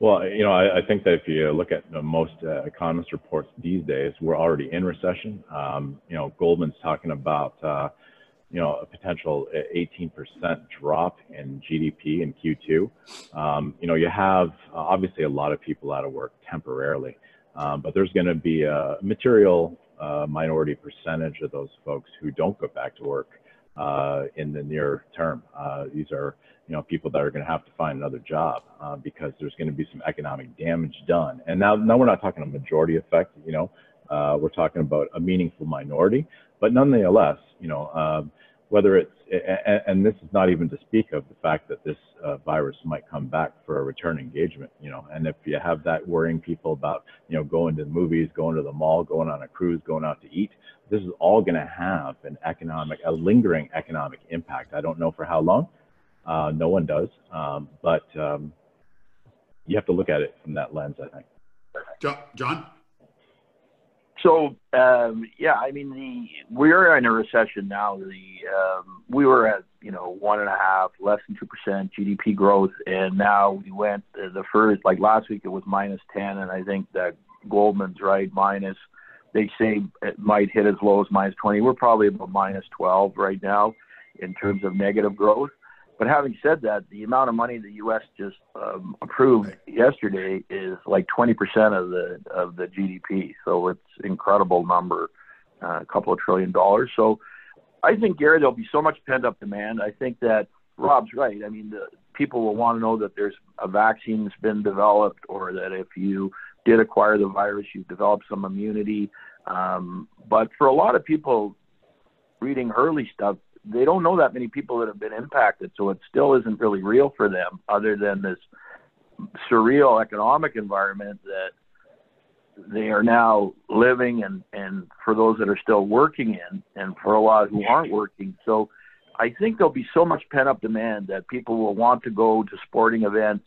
Well, you know, I, I, think that if you look at most uh, economist reports these days, we're already in recession. Um, you know, Goldman's talking about, uh, you know, a potential 18% drop in GDP in Q2. Um, you know, you have uh, obviously a lot of people out of work temporarily, um, but there's going to be a material uh, minority percentage of those folks who don't go back to work uh, in the near term. Uh, these are you know people that are going to have to find another job uh, because there's going to be some economic damage done. And now, now we're not talking a majority effect. You know, uh, we're talking about a meaningful minority, but nonetheless, you know, uh, whether it's and, and, this is not even to speak of the fact that this uh, virus might come back for a return engagement. You know, and if you have that worrying people about you know going to the movies, going to the mall, going on a cruise, going out to eat, this is all going to have an economic, a lingering economic impact. I don't know for how long. Uh, no one does, um, but um, you have to look at it from that lens, I think. John. So um, yeah, I mean the we're in a recession now. The um, we were at you know one and a half, less than two percent GDP growth, and now we went uh, the first like last week it was minus ten, and I think that Goldman's right minus. They say it might hit as low as minus twenty. We're probably about minus twelve right now in terms of negative growth. But having said that, the amount of money the U.S. just um, approved yesterday is like 20% of the of the GDP. So it's incredible number, uh, a couple of trillion dollars. So I think Gary, there'll be so much pent up demand. I think that Rob's right. I mean, the, people will want to know that there's a vaccine that's been developed, or that if you did acquire the virus, you've developed some immunity. Um, but for a lot of people, reading Herle stuff, they don't know that many people that have been impacted, so it still isn't really real for them, other than this surreal economic environment that they are now living and and for those that are still working in and for a lot who aren't working so I think there'll be so much pent up demand that people will want to go to sporting events.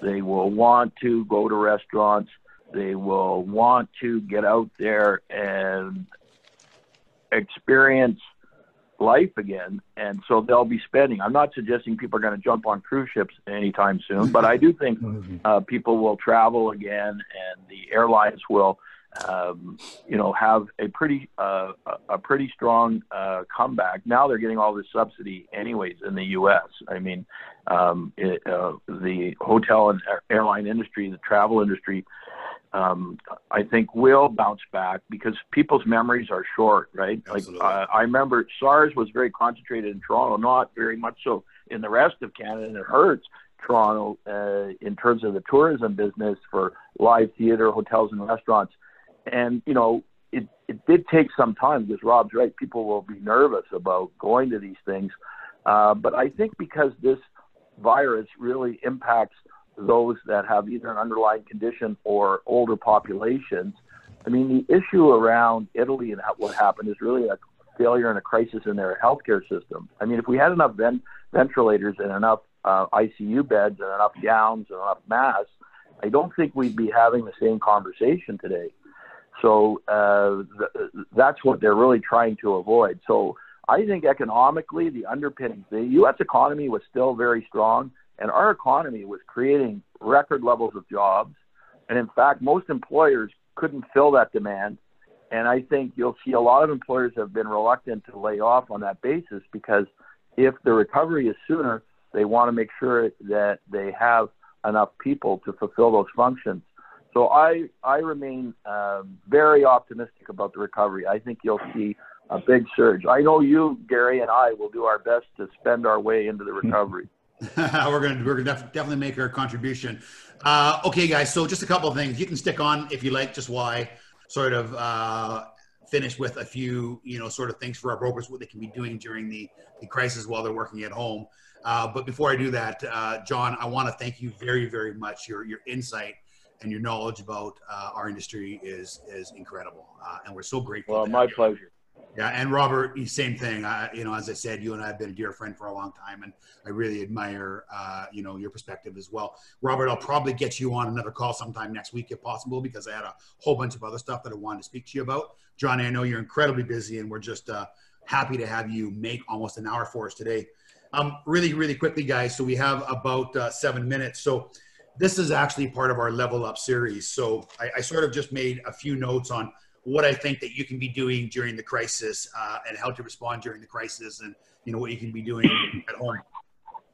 They will want to go to restaurants. They will want to get out there and experience life again. And so they'll be spending. I'm not suggesting people are going to jump on cruise ships anytime soon, but I do think uh, people will travel again and the airlines will um, you know, have a pretty uh, a pretty strong uh, comeback. Now they're getting all this subsidy, anyways, in the U.S. I mean, um, it, uh, the hotel and airline industry, the travel industry, um, I think will bounce back because people's memories are short, right? Absolutely. Like uh, I remember SARS was very concentrated in Toronto, not very much so in the rest of Canada, and it hurts. Toronto, uh, in terms of the tourism business for live theater, hotels, and restaurants and you know it it did take some time because Rob's right. People will be nervous about going to these things, uh, but I think because this virus really impacts those that have either an underlying condition or older populations. I mean, the issue around Italy and what happened is really a failure and a crisis in their healthcare system. I mean, if we had enough vent- ventilators and enough uh, ICU beds and enough gowns and enough masks, I don't think we'd be having the same conversation today. So uh, th- that's what they're really trying to avoid. So I think economically, the underpinnings, the U.S. economy was still very strong, and our economy was creating record levels of jobs. And in fact, most employers couldn't fill that demand. And I think you'll see a lot of employers have been reluctant to lay off on that basis because if the recovery is sooner, they want to make sure that they have enough people to fulfill those functions. So I I remain um, very optimistic about the recovery. I think you'll see a big surge. I know you, Gary, and I will do our best to spend our way into the recovery. we're gonna we're gonna def- definitely make our contribution. Uh, okay, guys. So just a couple of things. You can stick on if you like. Just why sort of uh, finish with a few you know sort of things for our brokers what they can be doing during the the crisis while they're working at home. Uh, but before I do that, uh, John, I want to thank you very very much. Your your insight and your knowledge about uh, our industry is is incredible, uh, and we're so grateful. Well, my pleasure. Yeah, and Robert, same thing. You know, as I said, you and I have been a dear friend for a long time, and I really admire, uh, you know, your perspective as well. Robert, I'll probably get you on another call sometime next week if possible, because I had a whole bunch of other stuff that I wanted to speak to you about. John, I know you're incredibly busy, and we're just uh, happy to have you make almost an hour for us today. Um, really, really quickly, guys. So we have about uh, seven minutes. So this is actually part of our level up series. So I, I, sort of just made a few notes on what I think that you can be doing during the crisis uh, and how to respond during the crisis and, you know, what you can be doing at home.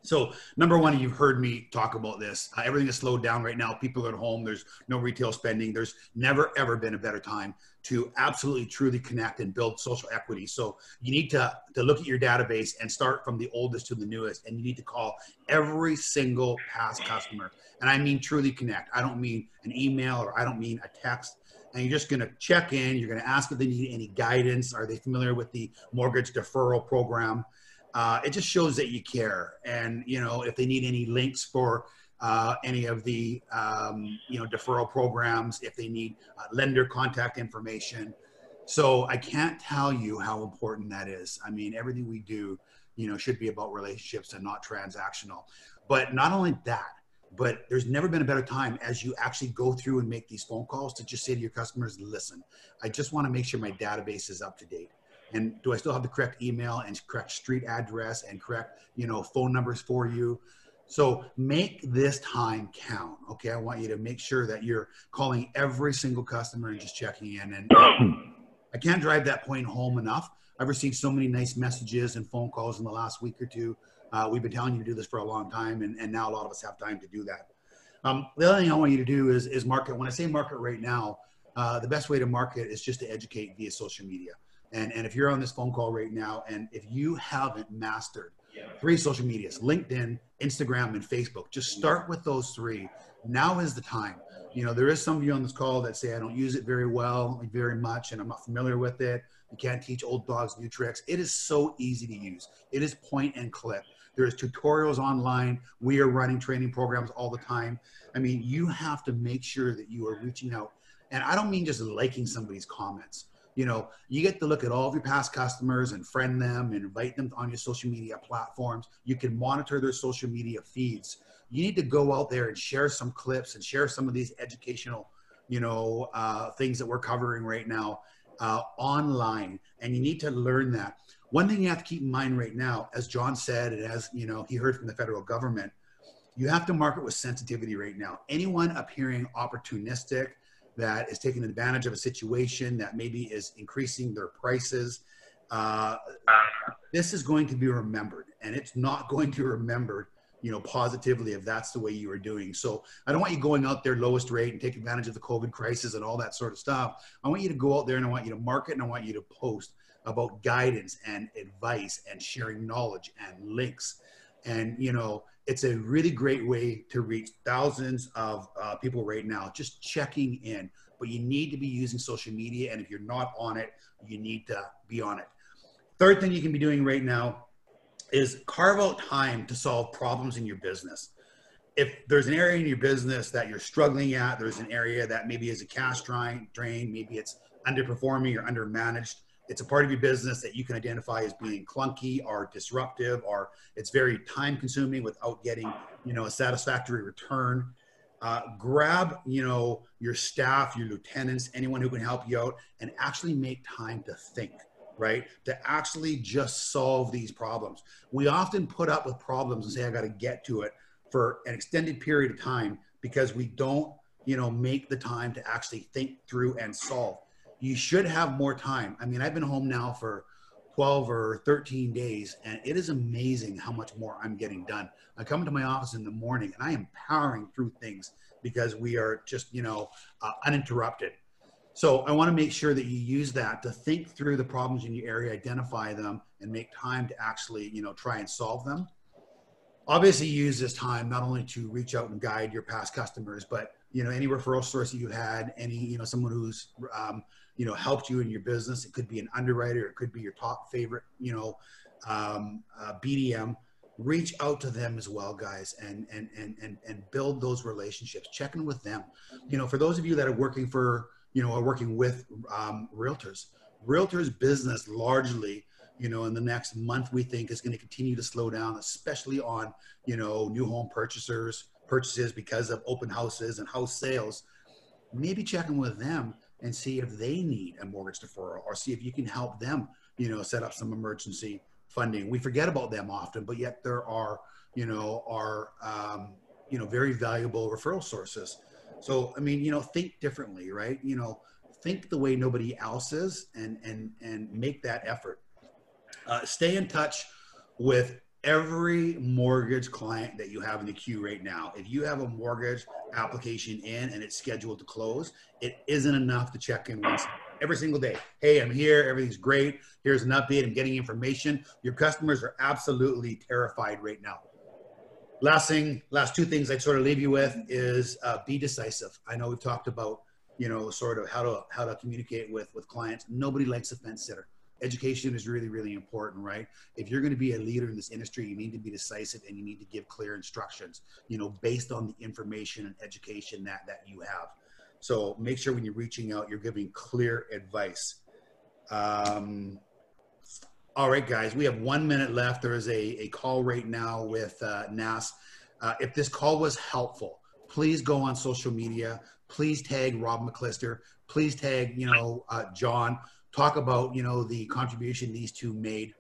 So number one, you've heard me talk about this. Uh, everything is slowed down right now. People are at home. There's no retail spending. There's never ever been a better time to absolutely truly connect and build social equity. So you need to to look at your database and start from the oldest to the newest, and you need to call every single past customer. And I mean truly connect. I don't mean an email or I don't mean a text and you're just going to check in. You're going to ask if they need any guidance. Are they familiar with the mortgage deferral program? uh, it just shows that you care. And you know, if they need any links for uh, any of the um, you know deferral programs, if they need uh, lender contact information. So I can't tell you how important that is. I mean, everything we do, you know, should be about relationships and not transactional. But not only that, but there's never been a better time as you actually go through and make these phone calls to just say to your customers, listen, I just want to make sure my database is up to date and do I still have the correct email and correct street address and correct, you know, phone numbers for you? So make this time count. Okay. I want you to make sure that you're calling every single customer and just checking in. And I can't drive that point home enough. I've received so many nice messages and phone calls in the last week or two. Uh, we've been telling you to do this for a long time, and, and now a lot of us have time to do that. Um, the other thing I want you to do is, is market. When I say market right now, uh, the best way to market is just to educate via social media. And, and if you're on this phone call right now, and if you haven't mastered three social medias, LinkedIn, Instagram, and Facebook, just start with those three. Now is the time. You know, there is some of you on this call that say, I don't use it very well, very much, and I'm not familiar with it. You can't teach old dogs new tricks. It is so easy to use. It is point and click. There's tutorials online. We are running training programs all the time. I mean, you have to make sure that you are reaching out. And I don't mean just liking somebody's comments you know, you get to look at all of your past customers and friend them and invite them on your social media platforms. You can monitor their social media feeds. You need to go out there and share some clips and share some of these educational, you know, uh, things that we're covering right now uh, online. And you need to learn that. One thing you have to keep in mind right now, as John said, and as you know, he heard from the federal government, you have to market with sensitivity right now. Anyone appearing opportunistic, that is taking advantage of a situation that maybe is increasing their prices. Uh, this is going to be remembered, and it's not going to be remembered, you know, positively if that's the way you are doing. So I don't want you going out there lowest rate and take advantage of the COVID crisis and all that sort of stuff. I want you to go out there and I want you to market and I want you to post about guidance and advice and sharing knowledge and links. And you know it's a really great way to reach thousands of uh, people right now just checking in. But you need to be using social media and if you're not on it you need to be on it. Third thing you can be doing right now is carve out time to solve problems in your business. If there's an area in your business that you're struggling at there's an area that maybe is a cash drain drain maybe it's underperforming or undermanaged it's a part of your business that you can identify as being clunky or disruptive or it's very time consuming without getting you know a satisfactory return. Uh, grab you know your staff your lieutenants anyone who can help you out and actually make time to think right? To actually just solve these problems. We often put up with problems and say i got to get to it for an extended period of time because we don't you know make the time to actually think through and solve you should have more time. I mean, I've been home now for 12 or 13 days, and it is amazing how much more I'm getting done. I come to my office in the morning and I am powering through things because we are just, you know, uh, uninterrupted. So I want to make sure that you use that to think through the problems in your area, identify them, and make time to actually, you know, try and solve them. Obviously, use this time not only to reach out and guide your past customers, but you know, any referral source that you had, any, you know, someone who's um, you know helped you in your business. It could be an underwriter. It could be your top favorite you know um, uh, bdm reach out to them as well guys and and and and, and build those relationships. Check in with them. You know for those of you that are working for you know are working with um, realtors realtors business largely you know in the next month we think is going to continue to slow down especially on you know new home purchasers purchases because of open houses and house sales. Maybe checking with them and see if they need a mortgage deferral or see if you can help them, you know, set up some emergency funding. We forget about them often, but yet there are, you know, are, um, you know, very valuable referral sources. So, I mean, you know, think differently, right? You know, think the way nobody else is and, and, and make that effort. Uh, stay in touch with every mortgage client that you have in the queue right now. If you have a mortgage application in and it's scheduled to close, it isn't enough to check in once every single day. Hey, I'm here. Everything's great. Here's an update. I'm getting information. Your customers are absolutely terrified right now. Last thing, last two things I'd sort of leave you with is uh, be decisive. I know we've talked about, you know, sort of how to how to communicate with with clients. Nobody likes a fence sitter education is really, really important, right? If you're going to be a leader in this industry, you need to be decisive and you need to give clear instructions, you know, based on the information and education that, that you have. So make sure when you're reaching out, you're giving clear advice. Um, all right, guys, we have one minute left. There is a, a call right now with uh, NAS. Uh, if this call was helpful, please go on social media. Please tag Rob McLister. Please tag, you know, uh, John talk about you know the contribution these two made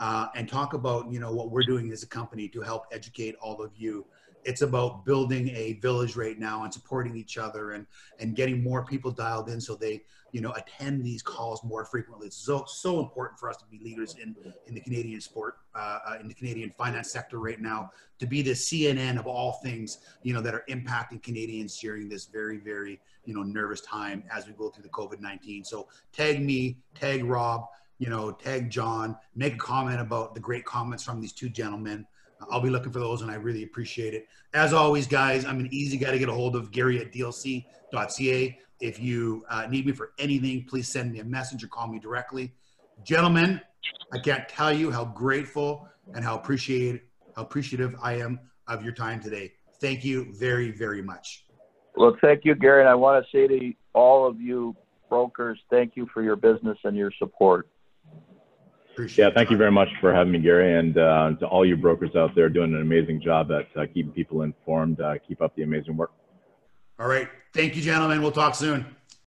uh, and talk about you know what we're doing as a company to help educate all of you it's about building a village right now and supporting each other and and getting more people dialed in so they you know attend these calls more frequently. It's so so important for us to be leaders in in the canadian sport uh, uh in the canadian finance sector right now to be the cnn of all things you know that are impacting canadians during this very very you know nervous time as we go through the covid-19 so tag me tag rob you know tag john make a comment about the great comments from these two gentlemen I'll be looking for those and I really appreciate it. As always, guys, I'm an easy guy to get a hold of, Gary at dlc.ca. If you uh, need me for anything, please send me a message or call me directly. Gentlemen, I can't tell you how grateful and how appreciated how appreciative I am of your time today. Thank you very, very much. Well, thank you, Gary. And I want to say to all of you brokers, thank you for your business and your support. Appreciate Yeah, thank you very much for having me, Gary, and uh, to all you brokers out there doing an amazing job at uh, keeping people informed. Uh, keep up the amazing work. All right. Thank you, gentlemen. We'll talk soon.